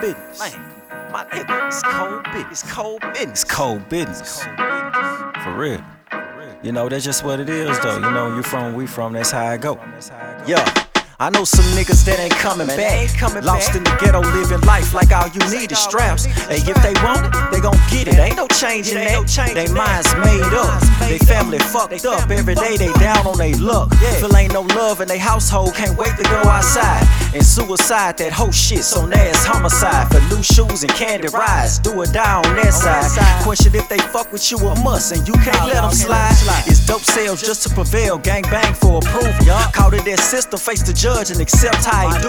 business. Man, my nigga, it's cold business. It's cold business. It's cold business. For real. You know, that's just what it is, though. You know, you from, we from, that's how I go. Yeah. I know some niggas that ain't coming back. Lost in the ghetto, living life like all you need is straps. Hey, if they want it, they gon' get it. Ain't no changing that. They minds made up. They family fucked up. Every day they down on they luck. Feel ain't no love in they household. Can't wait to go outside. And suicide, that whole shit so ass homicide. For new shoes and candy rides. Do or die on that side. Question if they fuck with you a must and you can't let them slide. It's dope sales just to prevail. Gang bang for approval. Caught in that system, face the judge and accept how he do.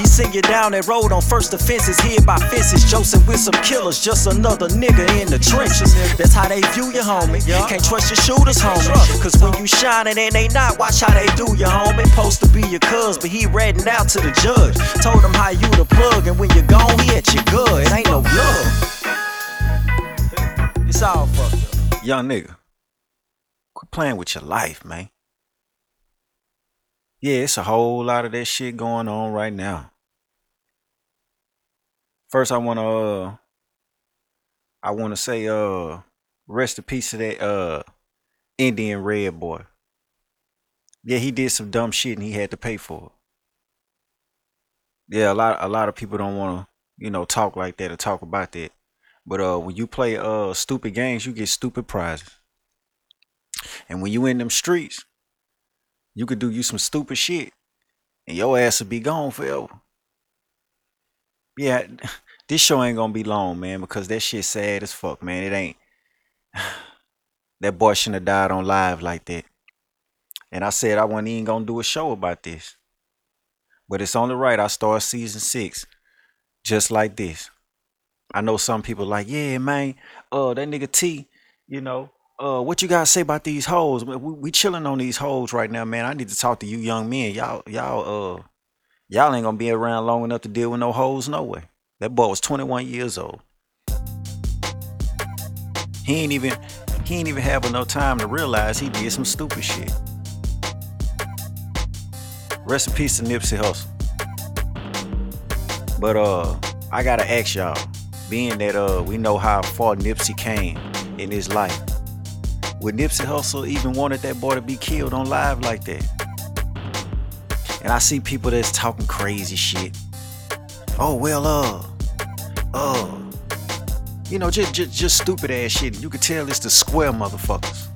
He send you down that road on first offenses, hid by fences. Joseph with some killers, just another nigga in the trenches. That's how they view you, homie. Can't trust your shooters, homie. Cause when you shining and they not, watch how they do you, homie. Supposed to be your cuz, but he ratting out to the judge. Told him how you the plug, and when you gone, he at your good. It ain't no love. It's all fucked up. Young nigga, quit playing with your life, man. Yeah, it's a whole lot of that shit going on right now. First, I wanna, uh, I wanna say, uh, rest in peace to that, uh, Indian Red boy. Yeah, he did some dumb shit and he had to pay for it. Yeah, a lot, a lot of people don't wanna, you know, talk like that or talk about that. But uh, when you play uh stupid games, you get stupid prizes. And when you in them streets, you could do you some stupid shit, and your ass would be gone forever. Yeah, this show ain't gonna be long, man, because that shit sad as fuck, man. It ain't. That boy shouldn't have died on live like that. And I said I wasn't even gonna do a show about this. But it's only right I start season six just like this. I know some people like, yeah, man, uh, that nigga T, you know, uh, what you gotta say about these hoes? We, we chilling on these hoes right now, man. I need to talk to you young men. Y'all, y'all, uh, y'all ain't gonna be around long enough to deal with no hoes, no way. That boy was 21 years old. He ain't even, he ain't even have enough time to realize he did some stupid shit. Rest in peace to Nipsey Hussle. But uh, I gotta ask y'all, being that uh we know how far Nipsey came in his life, would Nipsey Hussle even wanted that boy to be killed on live like that? And I see people that's talking crazy shit. Oh well, uh, uh, you know, just just, just stupid ass shit. You could tell it's the square motherfuckers.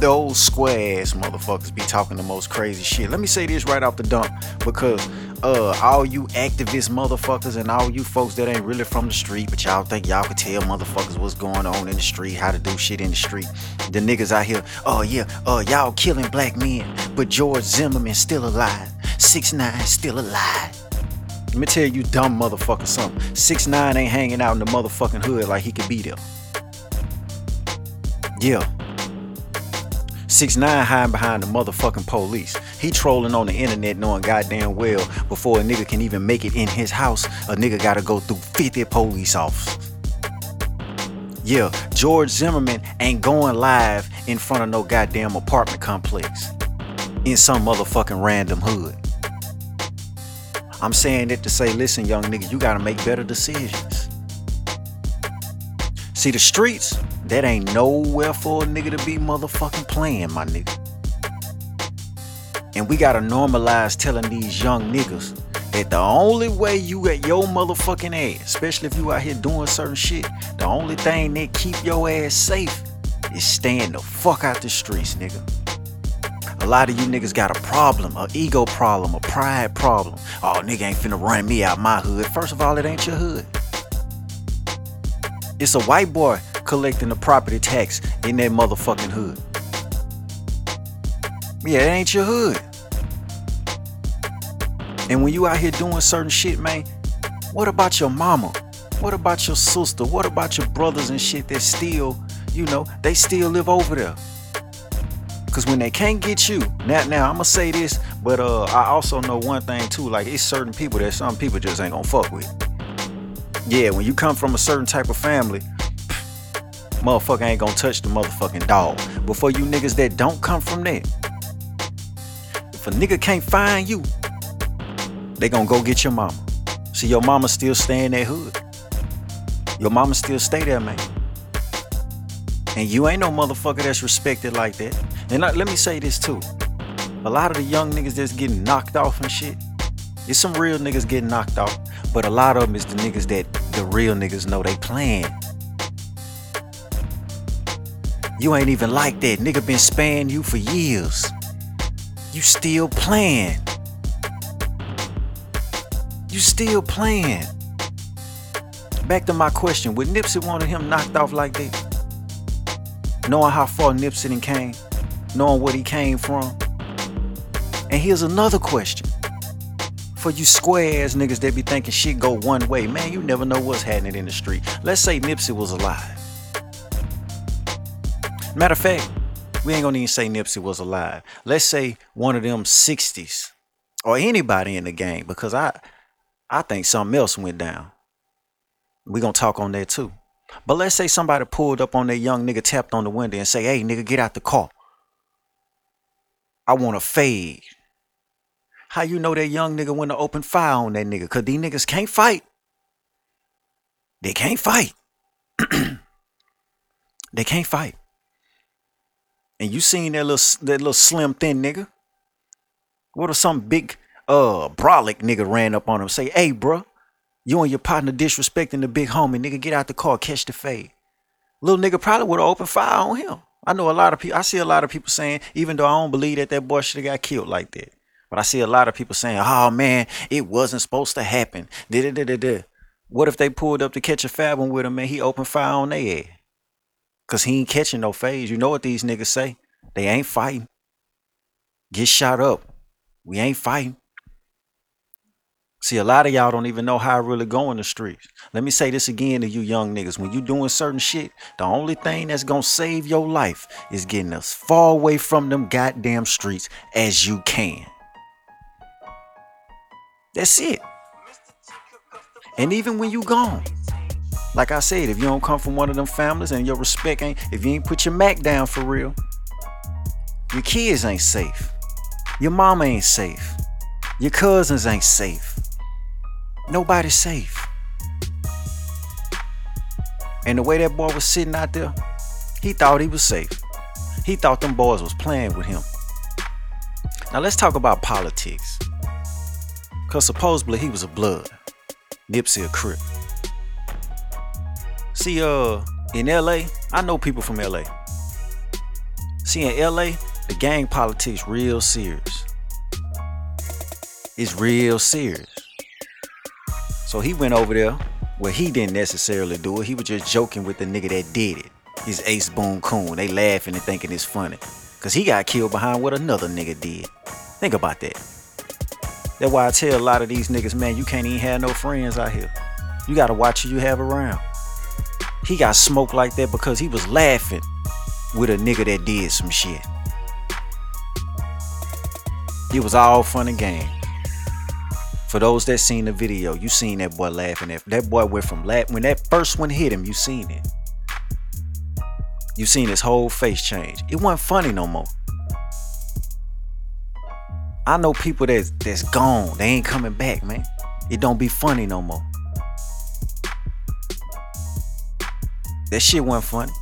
The old square ass motherfuckers be talking the most crazy shit. Let me say this right off the dump because uh all you activist motherfuckers and all you folks that ain't really from the street, but y'all think y'all could tell motherfuckers what's going on in the street, how to do shit in the street. The niggas out here, oh yeah, uh y'all killing black men, but George Zimmerman still alive. Six nine still alive. Let me tell you dumb motherfucker something. Six nine ain't hanging out in the motherfucking hood like he could be there. Yeah. Six nine hiding behind the motherfucking police. He trolling on the internet knowing goddamn well before a nigga can even make it in his house, a nigga gotta go through 50 police officers. Yeah, George Zimmerman ain't going live in front of no goddamn apartment complex in some motherfucking random hood. I'm saying it to say, listen, young nigga, you gotta make better decisions. See, the streets, that ain't nowhere for a nigga to be motherfucking playing, my nigga. And we gotta normalize telling these young niggas that the only way you get your motherfucking ass, especially if you out here doing certain shit, the only thing that keep your ass safe is staying the fuck out the streets, nigga. A lot of you niggas got a problem, a ego problem, a pride problem. Oh, nigga ain't finna run me out my hood. First of all, it ain't your hood. It's a white boy collecting the property tax in that motherfucking hood. Yeah, it ain't your hood. And when you out here doing certain shit, man, what about your mama? What about your sister? What about your brothers and shit that still, you know, they still live over there? Cause when they can't get you, now now I'ma say this, but uh I also know one thing too, like it's certain people that some people just ain't gonna fuck with. Yeah, when you come from a certain type of family, motherfucker ain't gonna touch the motherfucking dog. But for you niggas that don't come from there, if a nigga can't find you, they gonna go get your mama. See, your mama still stay in that hood. Your mama still stay there, man. And you ain't no motherfucker that's respected like that. And let me say this too. A lot of the young niggas that's getting knocked off and shit, it's some real niggas getting knocked off. But a lot of them is the niggas that the real niggas know they playing. You ain't even like that. Nigga been spanning you for years. You still playing. You still playing. Back to my question, would Nipsey wanted him knocked off like that? Knowing how far Nipsey came, knowing what he came from. And here's another question. For you square ass niggas that be thinking shit go one way, man, you never know what's happening in the street. Let's say Nipsey was alive. Matter of fact, we ain't gonna even say Nipsey was alive. Let's say one of them 60s or anybody in the game, because I I think something else went down. we gonna talk on that too. But let's say somebody pulled up on that young nigga, tapped on the window, and say, hey nigga, get out the car. I want to fade. How you know that young nigga went to open fire on that nigga? Cause these niggas can't fight. They can't fight. they can't fight and you seen that little that little slim thin nigga, what if some big uh brolic nigga ran up on him say, "Hey, bro, you and your partner disrespecting the big homie, nigga, get out the car, catch the fade." Little nigga probably would have opened fire on him. I know a lot of people. I see a lot of people saying, even though I don't believe that that boy should have got killed like that, but I see a lot of people saying, "Oh man, it wasn't supposed to happen." Da-da-da-da-da. What if they pulled up to catch a fab with him and he opened fire on their ass? Cause he ain't catching no phase. You know what these niggas say? They ain't fighting. Get shot up. We ain't fighting. See, a lot of y'all don't even know how I really go in the streets. Let me say this again to you young niggas. When you doing certain shit, the only thing that's gonna save your life is getting as far away from them goddamn streets as you can. That's it. And even when you gone, like I said, if you don't come from one of them families and your respect ain't, if you ain't put your Mac down for real, your kids ain't safe. Your mama ain't safe. Your cousins ain't safe. Nobody's safe. And the way that boy was sitting out there, he thought he was safe. He thought them boys was playing with him. Now let's talk about politics. Cause supposedly he was a blood. Nipsey a crip. See, uh, in LA, I know people from LA. See, in LA, the gang politics real serious. It's real serious. So he went over there where he didn't necessarily do it. He was just joking with the nigga that did it. His Ace Boon Coon. They laughing and thinking it's funny. Cause he got killed behind what another nigga did. Think about that. That's why I tell a lot of these niggas, man, you can't even have no friends out here. You gotta watch who you have around. He got smoked like that because he was laughing with a nigga that did some shit. It was all fun and game. For those that seen the video, you seen that boy laughing. At, that boy went from laugh when that first one hit him. You seen it. You seen his whole face change. It wasn't funny no more. I know people that's that's gone. They ain't coming back, man. It don't be funny no more. That shit wasn't funny.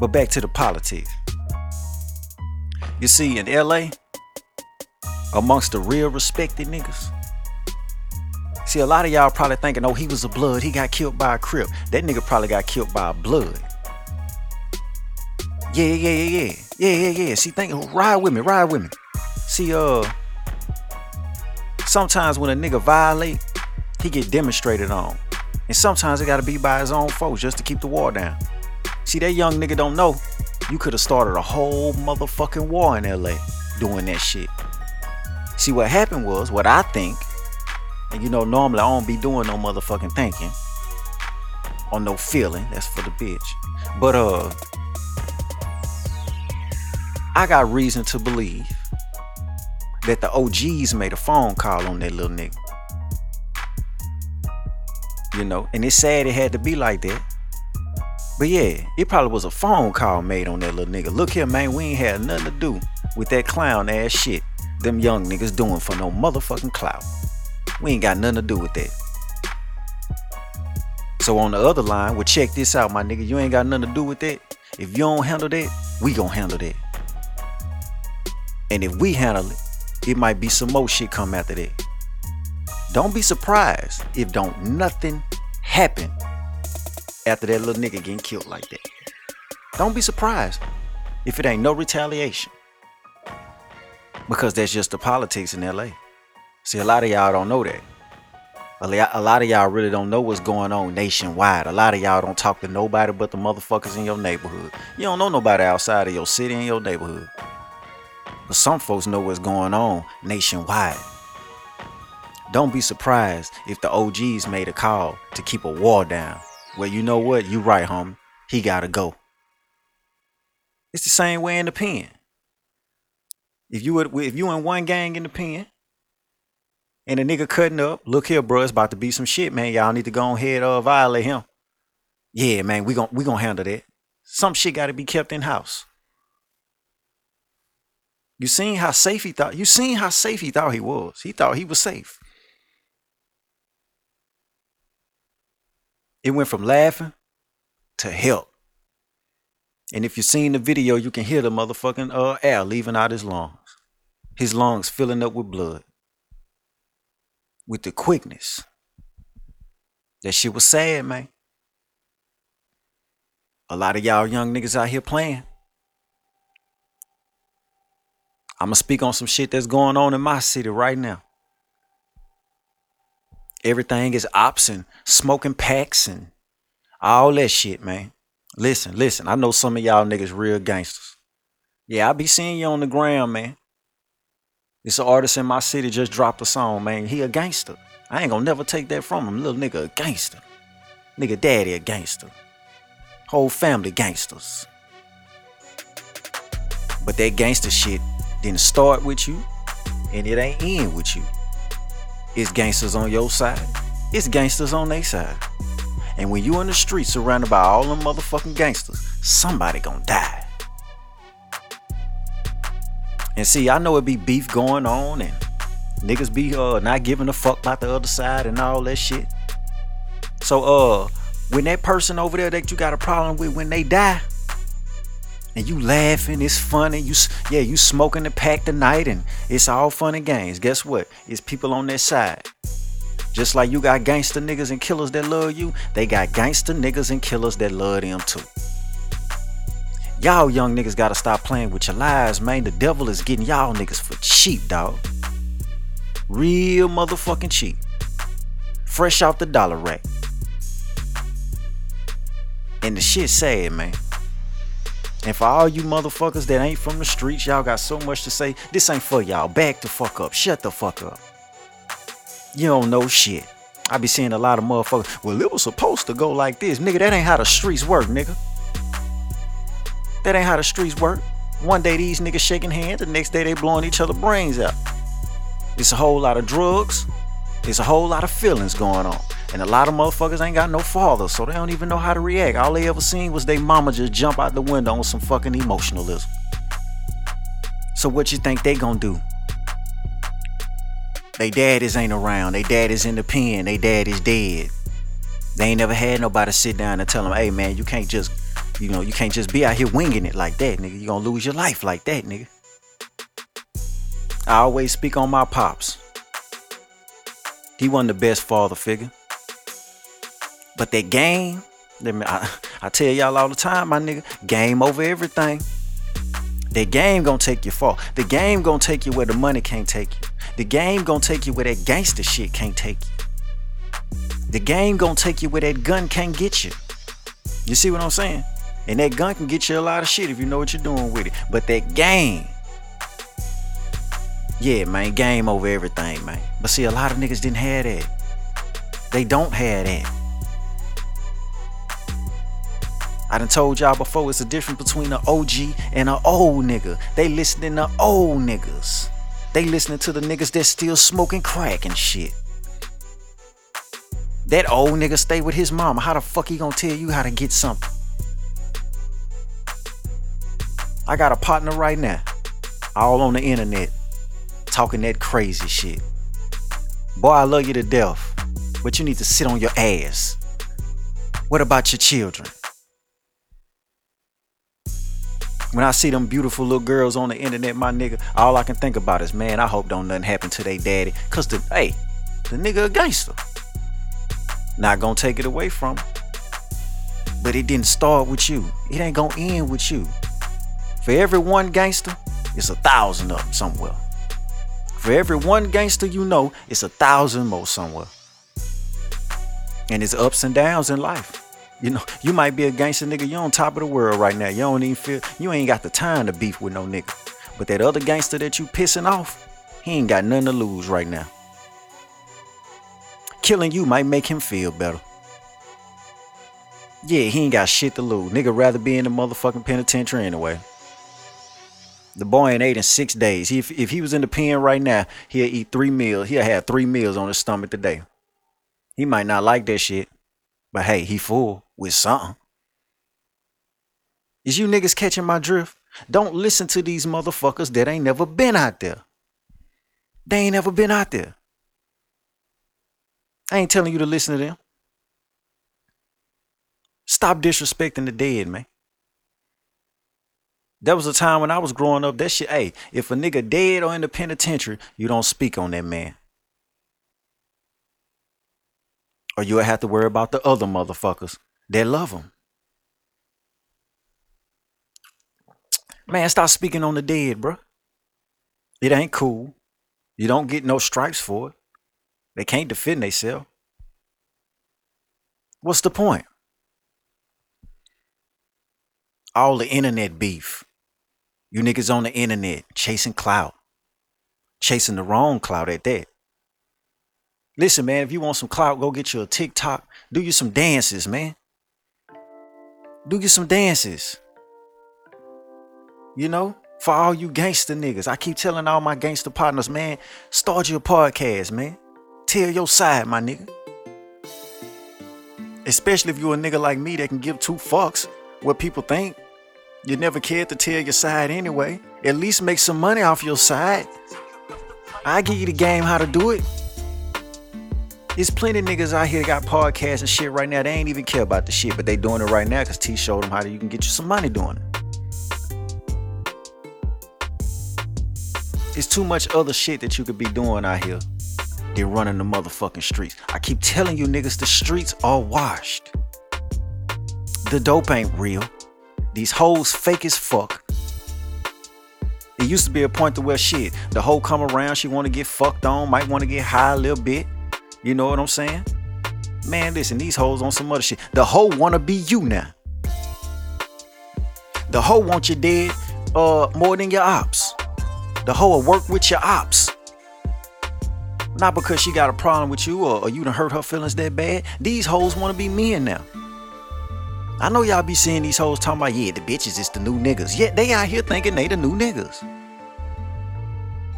But back to the politics. You see, in LA, amongst the real respected niggas, see, a lot of y'all probably thinking, oh, he was a blood, he got killed by a crip. That nigga probably got killed by a blood. Yeah, yeah, yeah, yeah. Yeah, yeah, yeah. See, think, ride with me, ride with me. See, uh, sometimes when a nigga violate, he get demonstrated on. And sometimes it gotta be by his own folks just to keep the war down. See, that young nigga don't know. You could have started a whole motherfucking war in LA doing that shit. See, what happened was, what I think, and you know, normally I don't be doing no motherfucking thinking or no feeling. That's for the bitch. But, uh, I got reason to believe that the OGs made a phone call on that little nigga you know, and it's sad it had to be like that. But yeah, it probably was a phone call made on that little nigga. Look here, man, we ain't had nothing to do with that clown ass shit them young niggas doing for no motherfucking clout. We ain't got nothing to do with that. So on the other line, well, check this out, my nigga. You ain't got nothing to do with that. If you don't handle that, we gonna handle that. And if we handle it, it might be some more shit come after that. Don't be surprised if don't nothing happen after that little nigga getting killed like that. Don't be surprised if it ain't no retaliation. Because that's just the politics in LA. See, a lot of y'all don't know that. A lot of y'all really don't know what's going on nationwide. A lot of y'all don't talk to nobody but the motherfuckers in your neighborhood. You don't know nobody outside of your city and your neighborhood. But some folks know what's going on nationwide. Don't be surprised if the OGs made a call to keep a war down. Well, you know what? You right, homie. He gotta go. It's the same way in the pen. If you would, if you in one gang in the pen, and a nigga cutting up, look here, bro, it's about to be some shit, man. Y'all need to go ahead uh violate him. Yeah, man, we gon' we gonna handle that. Some shit gotta be kept in house. You seen how safe he thought. You seen how safe he thought he was. He thought he was safe. It went from laughing to help. And if you seen the video, you can hear the motherfucking uh, air leaving out his lungs. His lungs filling up with blood. With the quickness. That shit was sad, man. A lot of y'all young niggas out here playing. I'm gonna speak on some shit that's going on in my city right now. Everything is ops and smoking packs and all that shit, man. Listen, listen. I know some of y'all niggas real gangsters. Yeah, I be seeing you on the ground, man. An artist in my city just dropped a song, man. He a gangster. I ain't gonna never take that from him. Little nigga a gangster. Nigga daddy a gangster. Whole family gangsters. But that gangster shit didn't start with you and it ain't end with you. It's gangsters on your side. It's gangsters on their side. And when you in the streets surrounded by all them motherfucking gangsters, somebody gonna die. And see, I know it be beef going on and niggas be uh not giving a fuck about the other side and all that shit. So uh when that person over there that you got a problem with when they die, and you laughing, it's funny. You yeah, you smoking the pack tonight, and it's all fun and games. Guess what? It's people on their side. Just like you got gangster niggas and killers that love you, they got gangster niggas and killers that love them too. Y'all young niggas gotta stop playing with your lives, man. The devil is getting y'all niggas for cheap, dog. Real motherfucking cheap. Fresh off the dollar rack. And the shit sad, man. And for all you motherfuckers that ain't from the streets, y'all got so much to say. This ain't for y'all. Back the fuck up. Shut the fuck up. You don't know shit. I be seeing a lot of motherfuckers. Well, it was supposed to go like this. Nigga, that ain't how the streets work, nigga. That ain't how the streets work. One day these niggas shaking hands, the next day they blowing each other brains out. It's a whole lot of drugs. It's a whole lot of feelings going on. And a lot of motherfuckers ain't got no father, so they don't even know how to react. All they ever seen was their mama just jump out the window on some fucking emotionalism. So what you think they gonna do? They daddies ain't around. They daddies in the pen. They daddy's dead. They ain't never had nobody sit down and tell them, hey man, you can't just, you know, you can't just be out here winging it like that, nigga. You gonna lose your life like that, nigga. I always speak on my pops. He wasn't the best father figure. But that game, I, I tell y'all all the time, my nigga, game over everything. That game gonna take you far. The game gonna take you where the money can't take you. The game gonna take you where that gangster shit can't take you. The game gonna take you where that gun can't get you. You see what I'm saying? And that gun can get you a lot of shit if you know what you're doing with it. But that game, yeah, man, game over everything, man. But see, a lot of niggas didn't have that. They don't have that. I done told y'all before it's a difference between an OG and an old nigga. They listening to old niggas. They listening to the niggas that still smoking crack and shit. That old nigga stay with his mama. How the fuck he gonna tell you how to get something? I got a partner right now, all on the internet, talking that crazy shit. Boy, I love you to death, but you need to sit on your ass. What about your children? When I see them beautiful little girls on the internet, my nigga, all I can think about is, man, I hope don't nothing happen to they daddy. Cause the hey, the nigga a gangster. Not gonna take it away from him. But it didn't start with you. It ain't gonna end with you. For every one gangster, it's a thousand of them somewhere. For every one gangster you know, it's a thousand more somewhere. And it's ups and downs in life. You know, you might be a gangster nigga, you on top of the world right now. You don't even feel you ain't got the time to beef with no nigga. But that other gangster that you pissing off, he ain't got nothing to lose right now. Killing you might make him feel better. Yeah, he ain't got shit to lose. Nigga rather be in the motherfucking penitentiary anyway. The boy ain't ate in six days. He, if, if he was in the pen right now, he'll eat three meals. He'll have three meals on his stomach today. He might not like that shit, but hey, he full with something. Is you niggas catching my drift? Don't listen to these motherfuckers that ain't never been out there. They ain't never been out there. I ain't telling you to listen to them. Stop disrespecting the dead, man. There was a time when I was growing up, that shit, hey, if a nigga dead or in the penitentiary, you don't speak on that man. Or you'll have to worry about the other motherfuckers that love him. Man, stop speaking on the dead, bro. It ain't cool. You don't get no stripes for it. They can't defend themselves. What's the point? All the internet beef. You niggas on the internet chasing clout. Chasing the wrong clout at that. Listen, man, if you want some clout, go get you a TikTok. Do you some dances, man. Do you some dances. You know, for all you gangster niggas. I keep telling all my gangster partners, man, start your podcast, man. Tell your side, my nigga. Especially if you're a nigga like me that can give two fucks what people think. You never cared to tell your side anyway. At least make some money off your side. I give you the game how to do it. There's plenty of niggas out here that got podcasts and shit right now. They ain't even care about the shit, but they doing it right now because T showed them how you can get you some money doing it. It's too much other shit that you could be doing out here than running the motherfucking streets. I keep telling you niggas, the streets are washed. The dope ain't real. These hoes fake as fuck. It used to be a point to where shit, the hoe come around, she want to get fucked on, might want to get high a little bit. You know what I'm saying? Man, listen, these hoes on some other shit. The hoe wanna be you now. The hoe want you dead uh more than your ops. The hoe will work with your ops. Not because she got a problem with you or, or you done hurt her feelings that bad. These hoes wanna be men now. I know y'all be seeing these hoes talking about, yeah, the bitches is the new niggas. Yet they out here thinking they the new niggas.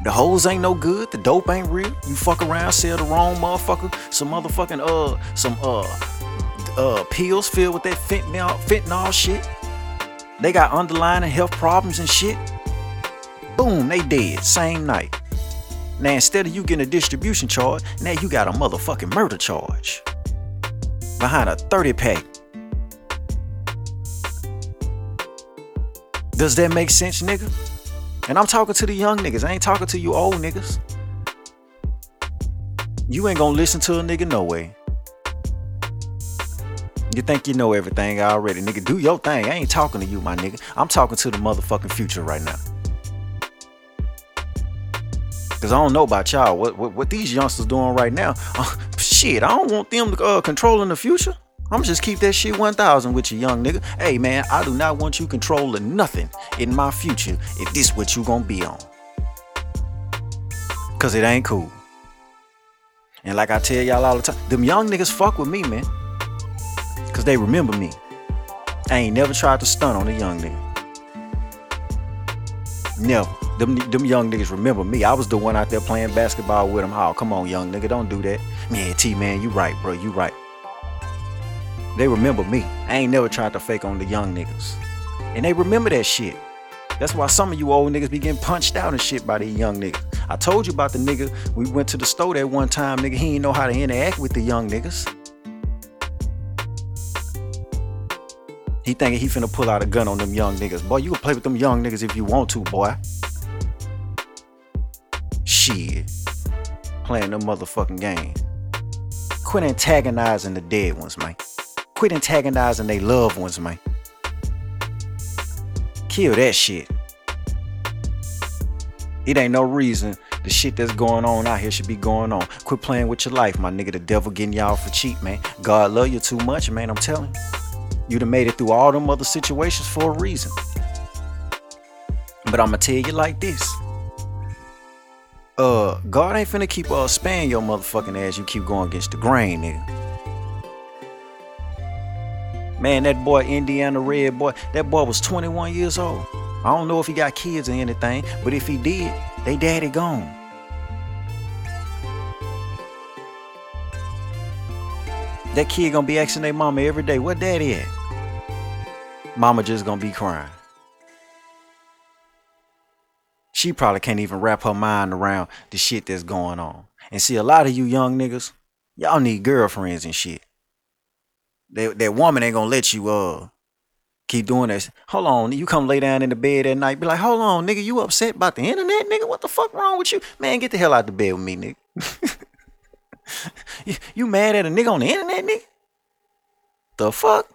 The hoes ain't no good. The dope ain't real. You fuck around, sell the wrong motherfucker. Some motherfucking uh, some uh, uh pills filled with that fentanyl, fentanyl shit. They got underlying health problems and shit. Boom, they dead same night. Now instead of you getting a distribution charge, now you got a motherfucking murder charge behind a 30 pack. Does that make sense, nigga? And I'm talking to the young niggas. I ain't talking to you old niggas. You ain't gonna listen to a nigga no way. You think you know everything already, nigga. Do your thing. I ain't talking to you, my nigga. I'm talking to the motherfucking future right now. Cause I don't know about y'all. What what, what these youngsters doing right now? Uh, shit, I don't want them uh, controlling the future. I'm just keep that shit 1000 with you, young nigga. Hey, man, I do not want you controlling nothing in my future if this what you gonna be on. Cause it ain't cool. And like I tell y'all all the time, them young niggas fuck with me, man. Cause they remember me. I ain't never tried to stunt on a young nigga. Never. Them, them young niggas remember me. I was the one out there playing basketball with them. Oh, come on, young nigga, don't do that. Man, T man, you right, bro. You right. They remember me. I ain't never tried to fake on the young niggas. And they remember that shit. That's why some of you old niggas be getting punched out and shit by these young niggas. I told you about the nigga. We went to the store that one time, nigga. He didn't know how to interact with the young niggas. He thinking he finna pull out a gun on them young niggas. Boy, you can play with them young niggas if you want to, boy. Shit. Playing the motherfucking game. Quit antagonizing the dead ones, man. Quit antagonizing their loved ones, man. Kill that shit. It ain't no reason the shit that's going on out here should be going on. Quit playing with your life, my nigga. The devil getting y'all for cheap, man. God love you too much, man. I'm telling you. You'd have made it through all them other situations for a reason. But I'ma tell you like this. Uh, God ain't finna keep uh spanning your motherfucking ass. You keep going against the grain, nigga. Man, that boy Indiana Red boy, that boy was 21 years old. I don't know if he got kids or anything, but if he did, they daddy gone. That kid gonna be asking their mama every day, what daddy at? Mama just gonna be crying. She probably can't even wrap her mind around the shit that's going on. And see, a lot of you young niggas, y'all need girlfriends and shit. That, that woman ain't gonna let you uh keep doing this. Hold on, you come lay down in the bed at night, be like, hold on, nigga, you upset about the internet, nigga? What the fuck wrong with you? Man, get the hell out of the bed with me, nigga. you, you mad at a nigga on the internet, nigga? The fuck?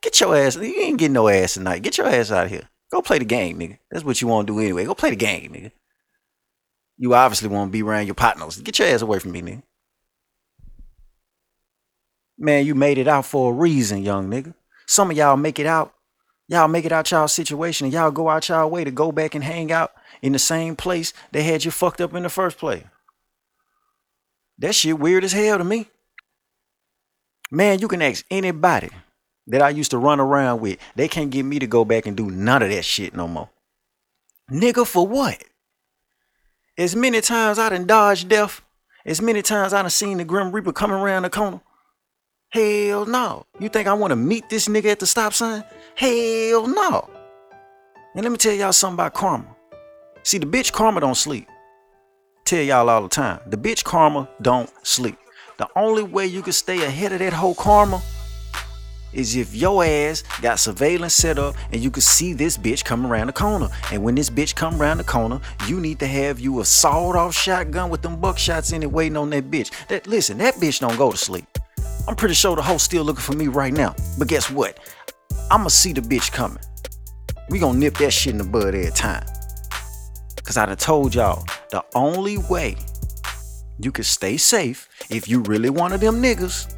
Get your ass. You ain't getting no ass tonight. Get your ass out of here. Go play the game, nigga. That's what you want to do anyway. Go play the game, nigga. You obviously want to be around your partners. Get your ass away from me, nigga. Man, you made it out for a reason, young nigga. Some of y'all make it out. Y'all make it out y'all situation and y'all go out y'all way to go back and hang out in the same place that had you fucked up in the first place. That shit weird as hell to me. Man, you can ask anybody that I used to run around with. They can't get me to go back and do none of that shit no more. Nigga, for what? As many times I done dodged death, as many times I done seen the Grim Reaper coming around the corner, Hell no. You think I want to meet this nigga at the stop sign? Hell no. And let me tell y'all something about karma. See, the bitch karma don't sleep. Tell y'all all the time. The bitch karma don't sleep. The only way you can stay ahead of that whole karma is if your ass got surveillance set up and you can see this bitch come around the corner. And when this bitch come around the corner, you need to have you a sawed off shotgun with them buckshots in it waiting on that bitch. That listen, that bitch don't go to sleep. I'm pretty sure the host still looking for me right now. But guess what? I'ma see the bitch coming. We gonna nip that shit in the bud every time. Cause I done told y'all, the only way you can stay safe if you really one of them niggas.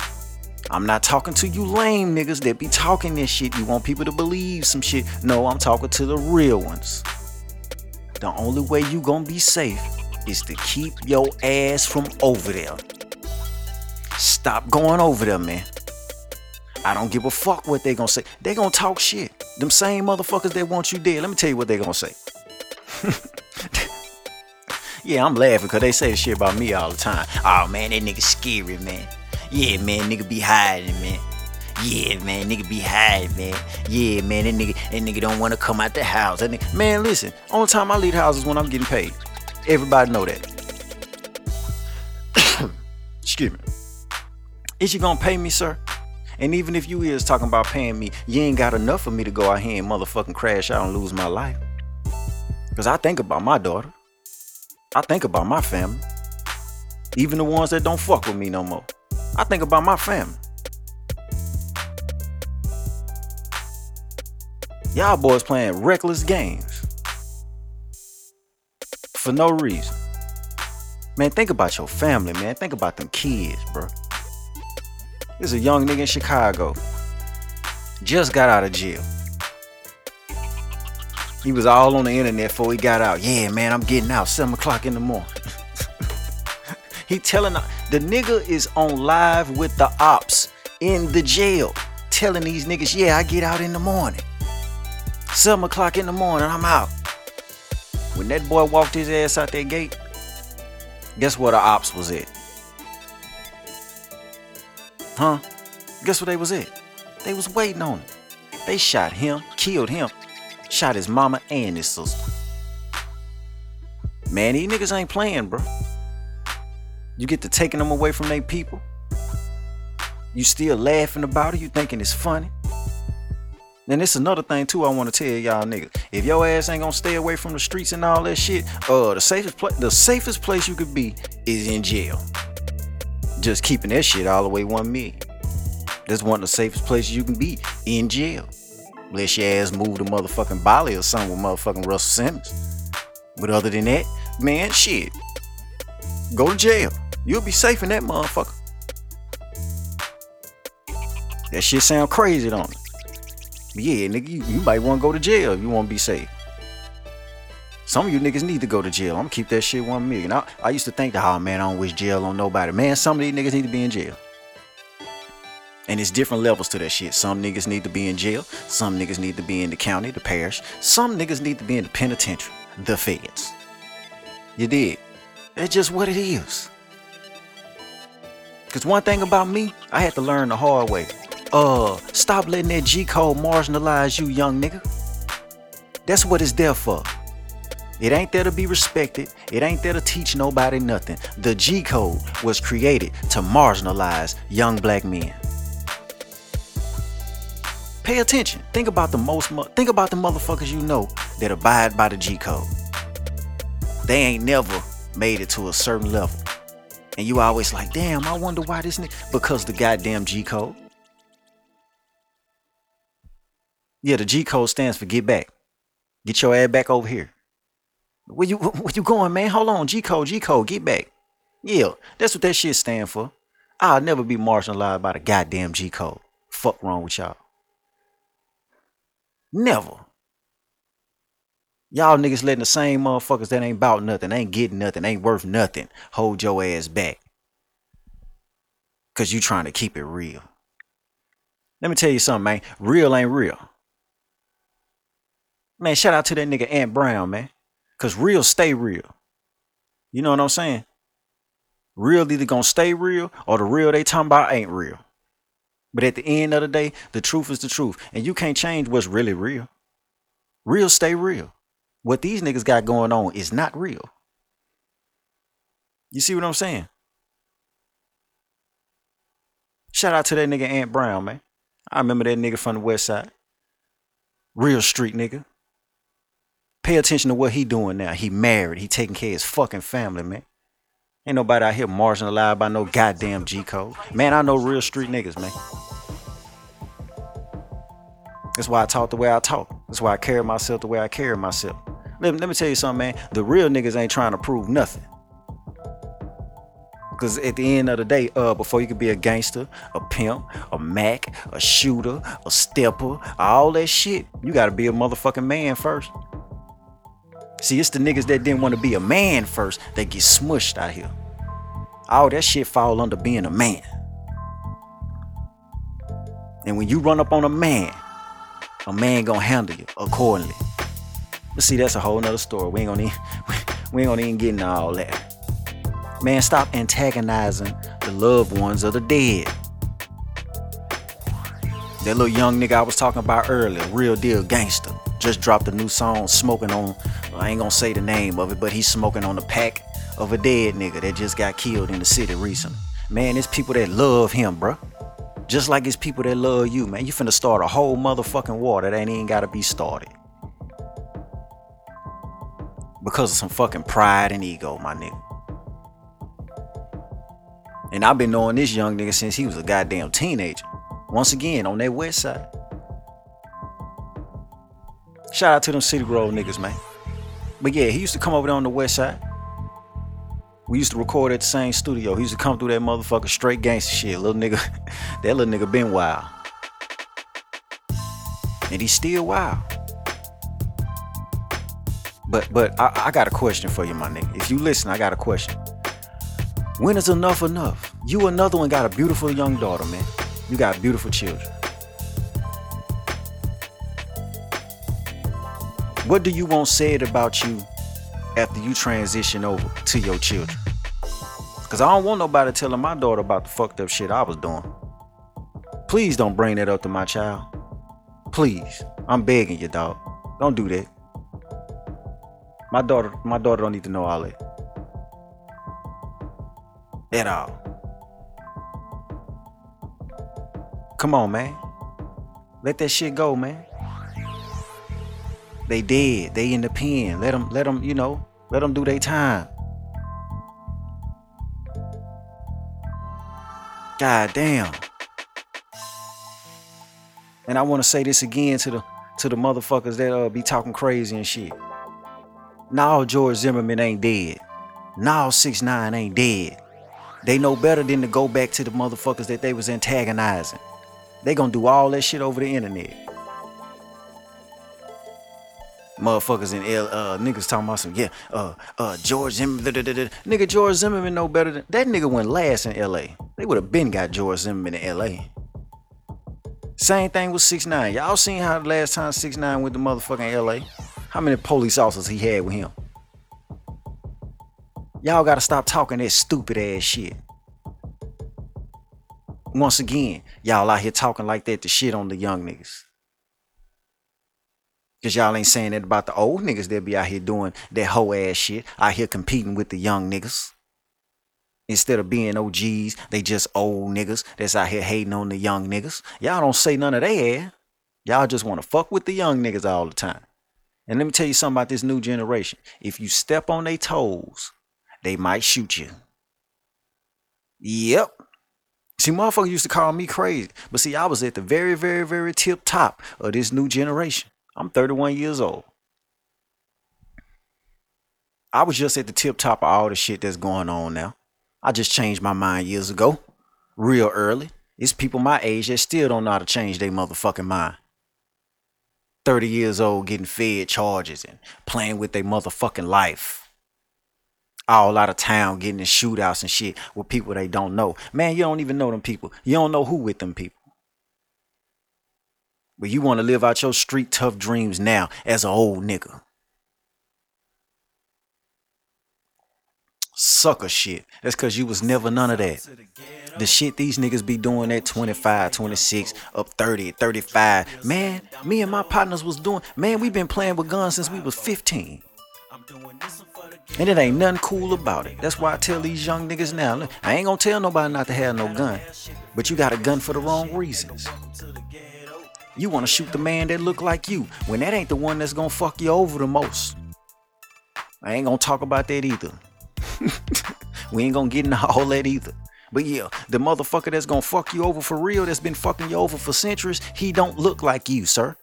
I'm not talking to you lame niggas that be talking this shit. You want people to believe some shit. No, I'm talking to the real ones. The only way you gonna be safe is to keep your ass from over there. Stop going over there, man. I don't give a fuck what they gonna say. They gonna talk shit. Them same motherfuckers that want you dead. Let me tell you what they gonna say. yeah, I'm laughing because they say shit about me all the time. Oh man, that nigga scary, man. Yeah, man, nigga be hiding, man. Yeah, man, nigga be hiding, man. Yeah, man, that nigga, that nigga don't want to come out the house. That nigga, man, listen. Only time I leave the house is when I'm getting paid. Everybody know that. Excuse me. Is you gonna pay me, sir? And even if you is talking about paying me, you ain't got enough for me to go out here and motherfucking crash out and lose my life. Cause I think about my daughter. I think about my family. Even the ones that don't fuck with me no more. I think about my family. Y'all boys playing reckless games. For no reason. Man, think about your family, man. Think about them kids, bro. There's a young nigga in Chicago. Just got out of jail. He was all on the internet before he got out. Yeah, man, I'm getting out. 7 o'clock in the morning. he telling the nigga is on live with the ops in the jail. Telling these niggas, yeah, I get out in the morning. 7 o'clock in the morning, I'm out. When that boy walked his ass out that gate, guess where the ops was at? Huh? Guess what they was at? They was waiting on him. They shot him, killed him, shot his mama and his sister. Man, these niggas ain't playing, bro. You get to taking them away from their people. You still laughing about it. You thinking it's funny. Then it's another thing too. I want to tell y'all niggas. If your ass ain't gonna stay away from the streets and all that shit, uh, the safest place, the safest place you could be is in jail. Just keeping that shit all the way one million. That's one of the safest places you can be in jail. Unless your ass move to motherfucking Bali or something with motherfucking Russell Simmons. But other than that, man, shit. Go to jail. You'll be safe in that motherfucker. That shit sound crazy, don't it? But yeah, nigga, you, you might want to go to jail if you want to be safe. Some of you niggas need to go to jail. I'm gonna keep that shit one million. I, I used to think that, oh man, I don't wish jail on nobody. Man, some of these niggas need to be in jail. And it's different levels to that shit. Some niggas need to be in jail. Some niggas need to be in the county, the parish. Some niggas need to be in the penitentiary, the feds. You did. That's just what it is. Cause one thing about me, I had to learn the hard way. Uh, stop letting that G code marginalize you, young nigga. That's what it's there for. It ain't there to be respected. It ain't there to teach nobody nothing. The G code was created to marginalize young black men. Pay attention. Think about the most think about the motherfuckers you know that abide by the G code. They ain't never made it to a certain level. And you always like, damn, I wonder why this nigga because the goddamn G code. Yeah, the G code stands for get back. Get your ass back over here. Where you where you going, man? Hold on, G code, G code, get back. Yeah, that's what that shit stand for. I'll never be marginalized by the goddamn G code. Fuck wrong with y'all. Never. Y'all niggas letting the same motherfuckers that ain't about nothing, ain't getting nothing, ain't worth nothing, hold your ass back. Cause you trying to keep it real. Let me tell you something, man. Real ain't real. Man, shout out to that nigga Ant Brown, man. Cause real stay real. You know what I'm saying? Real either gonna stay real or the real they talking about ain't real. But at the end of the day, the truth is the truth. And you can't change what's really real. Real stay real. What these niggas got going on is not real. You see what I'm saying? Shout out to that nigga Ant Brown, man. I remember that nigga from the west side. Real street nigga. Pay attention to what he doing now. He married. He taking care of his fucking family, man. Ain't nobody out here marginalized by no goddamn G code. Man, I know real street niggas, man. That's why I talk the way I talk. That's why I carry myself the way I carry myself. Let, let me tell you something, man. The real niggas ain't trying to prove nothing. Cause at the end of the day, uh, before you can be a gangster, a pimp, a mac, a shooter, a stepper, all that shit, you gotta be a motherfucking man first. See, it's the niggas that didn't want to be a man first that get smushed out here. All that shit fall under being a man. And when you run up on a man, a man gonna handle you accordingly. But see, that's a whole nother story. We ain't gonna even, we ain't gonna even get into all that. Man, stop antagonizing the loved ones of the dead. That little young nigga I was talking about earlier, real deal gangster, just dropped a new song smoking on I ain't gonna say the name of it, but he's smoking on the pack of a dead nigga that just got killed in the city recently. Man, it's people that love him, bruh. Just like it's people that love you, man. You finna start a whole motherfucking war that ain't even gotta be started. Because of some fucking pride and ego, my nigga. And I've been knowing this young nigga since he was a goddamn teenager. Once again, on that west side. Shout out to them City Grove niggas, man. But yeah, he used to come over there on the west side. We used to record at the same studio. He used to come through that motherfucker straight gangster shit. Little nigga, that little nigga been wild. And he's still wild. But but I, I got a question for you, my nigga. If you listen, I got a question. When is enough enough? You another one got a beautiful young daughter, man. You got beautiful children. What do you want said about you after you transition over to your children? Cause I don't want nobody telling my daughter about the fucked up shit I was doing. Please don't bring that up to my child. Please. I'm begging you, dog. Don't do that. My daughter, my daughter don't need to know all that. At all. Come on, man. Let that shit go, man. They dead. They in the pen. Let them, let them, you know, let them do their time. God damn. And I want to say this again to the to the motherfuckers that uh, be talking crazy and shit. Now George Zimmerman ain't dead. Now Six Nine ain't dead. They know better than to go back to the motherfuckers that they was antagonizing. They gonna do all that shit over the internet. Motherfuckers in L, uh, niggas talking about some, yeah, uh, uh, George Zimmerman, nigga, George Zimmerman know better than, that nigga went last in LA. They would have been got George Zimmerman in LA. Same thing with 6 9 Y'all seen how the last time 6 9 went to motherfucking LA? How many police officers he had with him? Y'all gotta stop talking that stupid ass shit. Once again, y'all out here talking like that to shit on the young niggas. Cause y'all ain't saying that about the old niggas that be out here doing that hoe ass shit, out here competing with the young niggas. Instead of being OGs, they just old niggas that's out here hating on the young niggas. Y'all don't say none of that. Y'all just want to fuck with the young niggas all the time. And let me tell you something about this new generation. If you step on their toes, they might shoot you. Yep. See, motherfuckers used to call me crazy. But see, I was at the very, very, very tip top of this new generation. I'm 31 years old. I was just at the tip top of all the shit that's going on now. I just changed my mind years ago, real early. It's people my age that still don't know how to change their motherfucking mind. 30 years old getting fed charges and playing with their motherfucking life. All out of town getting in shootouts and shit with people they don't know. Man, you don't even know them people. You don't know who with them people. But you want to live out your street tough dreams now as an old nigga. Sucker shit. That's because you was never none of that. The shit these niggas be doing at 25, 26, up 30, 35. Man, me and my partners was doing, man, we been playing with guns since we was 15. And it ain't nothing cool about it. That's why I tell these young niggas now, I ain't gonna tell nobody not to have no gun. But you got a gun for the wrong reasons. You want to shoot the man that look like you when that ain't the one that's gonna fuck you over the most. I ain't gonna talk about that either. we ain't gonna get into all that either. But yeah, the motherfucker that's gonna fuck you over for real, that's been fucking you over for centuries, he don't look like you, sir.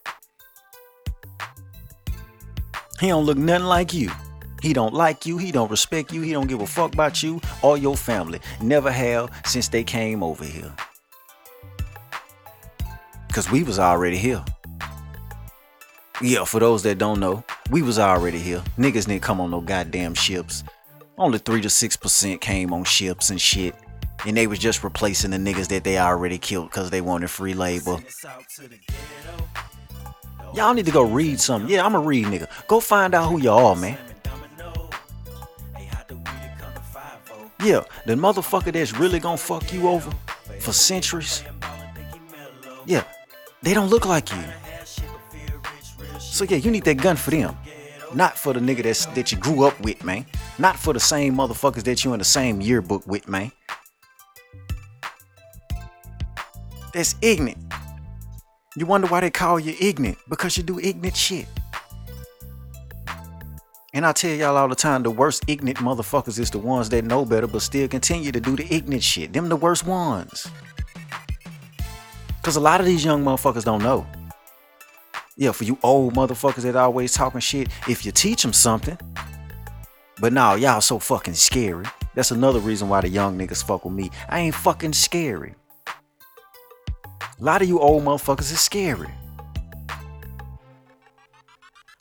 He don't look nothing like you. He don't like you, he don't respect you, he don't give a fuck about you or your family. Never have since they came over here. Cause we was already here. Yeah, for those that don't know, we was already here. Niggas didn't come on no goddamn ships. Only 3 to 6% came on ships and shit. And they was just replacing the niggas that they already killed because they wanted free labor. Y'all need to go read something. Yeah, I'm a read nigga. Go find out who you are, man. Yeah, the motherfucker that's really gonna fuck you over for centuries. Yeah, they don't look like you. So yeah, you need that gun for them. Not for the nigga that's, that you grew up with, man. Not for the same motherfuckers that you in the same yearbook with, man. That's ignorant. You wonder why they call you ignorant? Because you do ignorant shit. And I tell y'all all the time, the worst ignorant motherfuckers is the ones that know better but still continue to do the ignorant shit. Them the worst ones. Cause a lot of these young motherfuckers don't know. Yeah, for you old motherfuckers that always talking shit, if you teach them something. But now y'all so fucking scary. That's another reason why the young niggas fuck with me. I ain't fucking scary. A lot of you old motherfuckers is scary.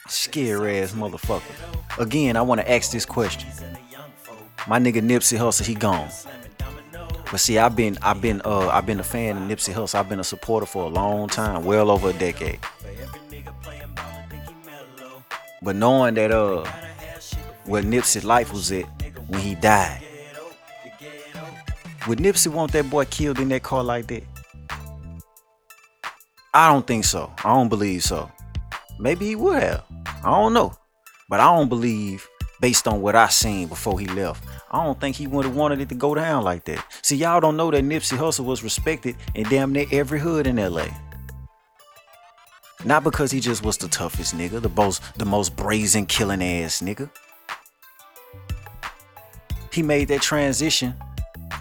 Scary ass motherfucker. Again, I want to ask this question. My nigga Nipsey Hussle, he gone. But see, I've been, I've been, uh, I've been a fan of Nipsey Hussle. I've been a supporter for a long time, well over a decade. But knowing that, uh, where Nipsey's life was at when he died, would Nipsey want that boy killed in that car like that? I don't think so. I don't believe so. Maybe he would have. I don't know. But I don't believe, based on what I seen before he left, I don't think he would have wanted it to go down like that. See, y'all don't know that Nipsey Hussle was respected in damn near every hood in LA. Not because he just was the toughest nigga, the most the most brazen killing ass nigga. He made that transition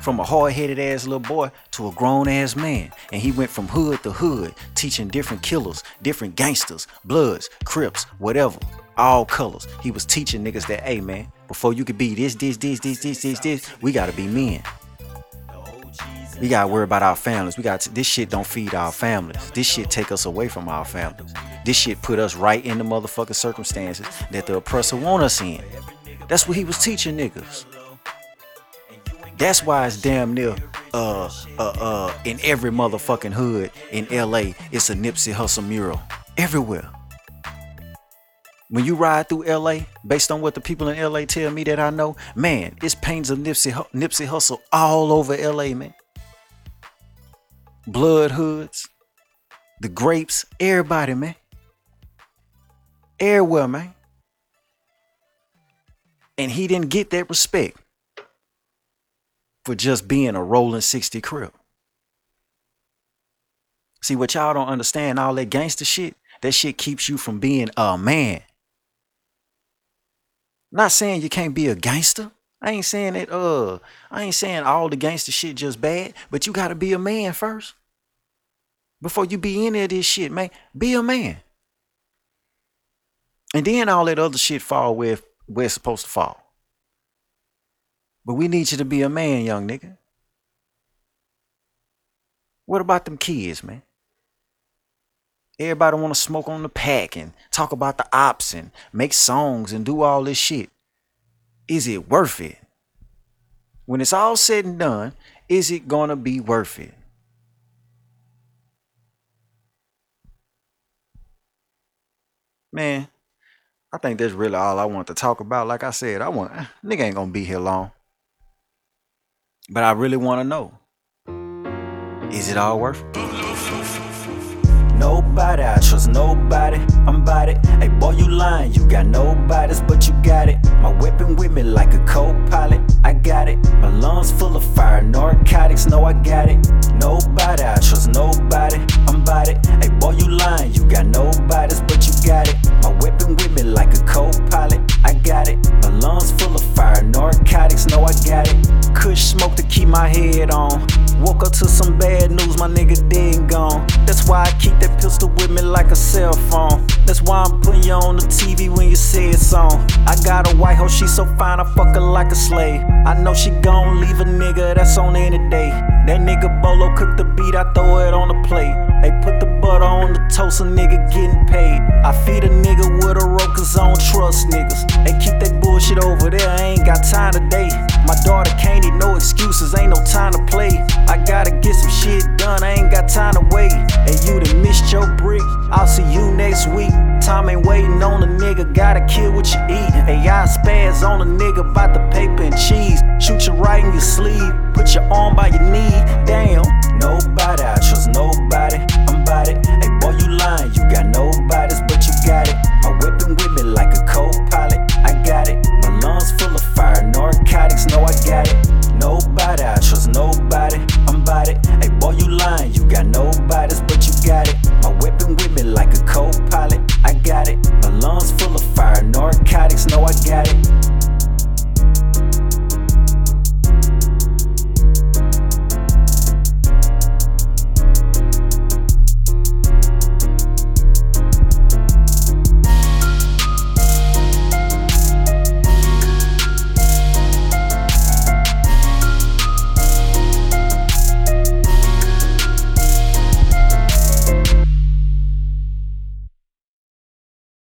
from a hard-headed ass little boy to a grown ass man. And he went from hood to hood, teaching different killers, different gangsters, bloods, crips, whatever, all colors. He was teaching niggas that, hey man, before you could be this, this, this, this, this, this, this, we gotta be men. We gotta worry about our families. We got to, this shit don't feed our families. This shit take us away from our families. This shit put us right in the motherfucking circumstances that the oppressor want us in. That's what he was teaching niggas. That's why it's damn near uh uh uh in every motherfucking hood in LA, it's a Nipsey Hussle mural. Everywhere. When you ride through LA, based on what the people in LA tell me that I know, man, it's pains of Nipsey, Nipsey Hussle all over LA, man. Blood hoods, the grapes, everybody, man. Everywhere, man. And he didn't get that respect for just being a rolling 60 Crip. See, what y'all don't understand, all that gangster shit, that shit keeps you from being a man. Not saying you can't be a gangster. I ain't saying that, uh, I ain't saying all the gangster shit just bad, but you gotta be a man first. Before you be any of this shit, man, be a man. And then all that other shit fall where, where it's supposed to fall. But we need you to be a man, young nigga. What about them kids, man? Everybody want to smoke on the pack and talk about the ops and make songs and do all this shit. Is it worth it? When it's all said and done, is it going to be worth it? Man, I think that's really all I want to talk about. Like I said, I want nigga ain't gonna be here long. But I really want to know is it all worth it? Nobody, I trust nobody. I'm about it. Hey, boy, you lying. You got nobody's, but you got it. My weapon with me like a co pilot. I got it. My lungs full of fire, narcotics. No, I got it. Nobody, I trust nobody. I'm about it. Hey, boy, you lying. You got nobody's, but you got it. My weapon with me like a co pilot. I got it. My lungs full of fire, narcotics. No, I got it. Kush smoke to keep my head on. Woke up to some bad news, my nigga dead gone. That's why I keep that pistol with me like a cell phone. That's why I'm putting you on the TV when you say it's on. I got a white hoe, she so fine, I fuck her like a slave. I know she gon' leave a nigga that's on any day. That nigga Bolo cook the beat, I throw it on the plate. They put the butter on the toast, a nigga getting paid. I feed a nigga with a rope, cause I don't trust niggas. They keep that shit over there, I ain't got time today. My daughter can't eat no excuses, ain't no time to play. I gotta get some shit done, I ain't got time to wait. And you done missed your brick, I'll see you next week. Time ain't waiting on a nigga, gotta kill what you eat. And y'all spaz on a nigga about the paper and cheese. Shoot you right in your sleeve, put your arm by your knee. Damn, nobody, I trust nobody. I'm about it. Hey boy, you lying, you got nobody's, but you got it. My weapon with me like a co pilot, I got it. Full of fire, narcotics, No, I got it. Nobody, I trust nobody, I'm about it. Hey, boy, you lying, you got nobody's, but you got it. My whipping with me like a co pilot, I got it. My lungs full of fire, narcotics, No, I got it.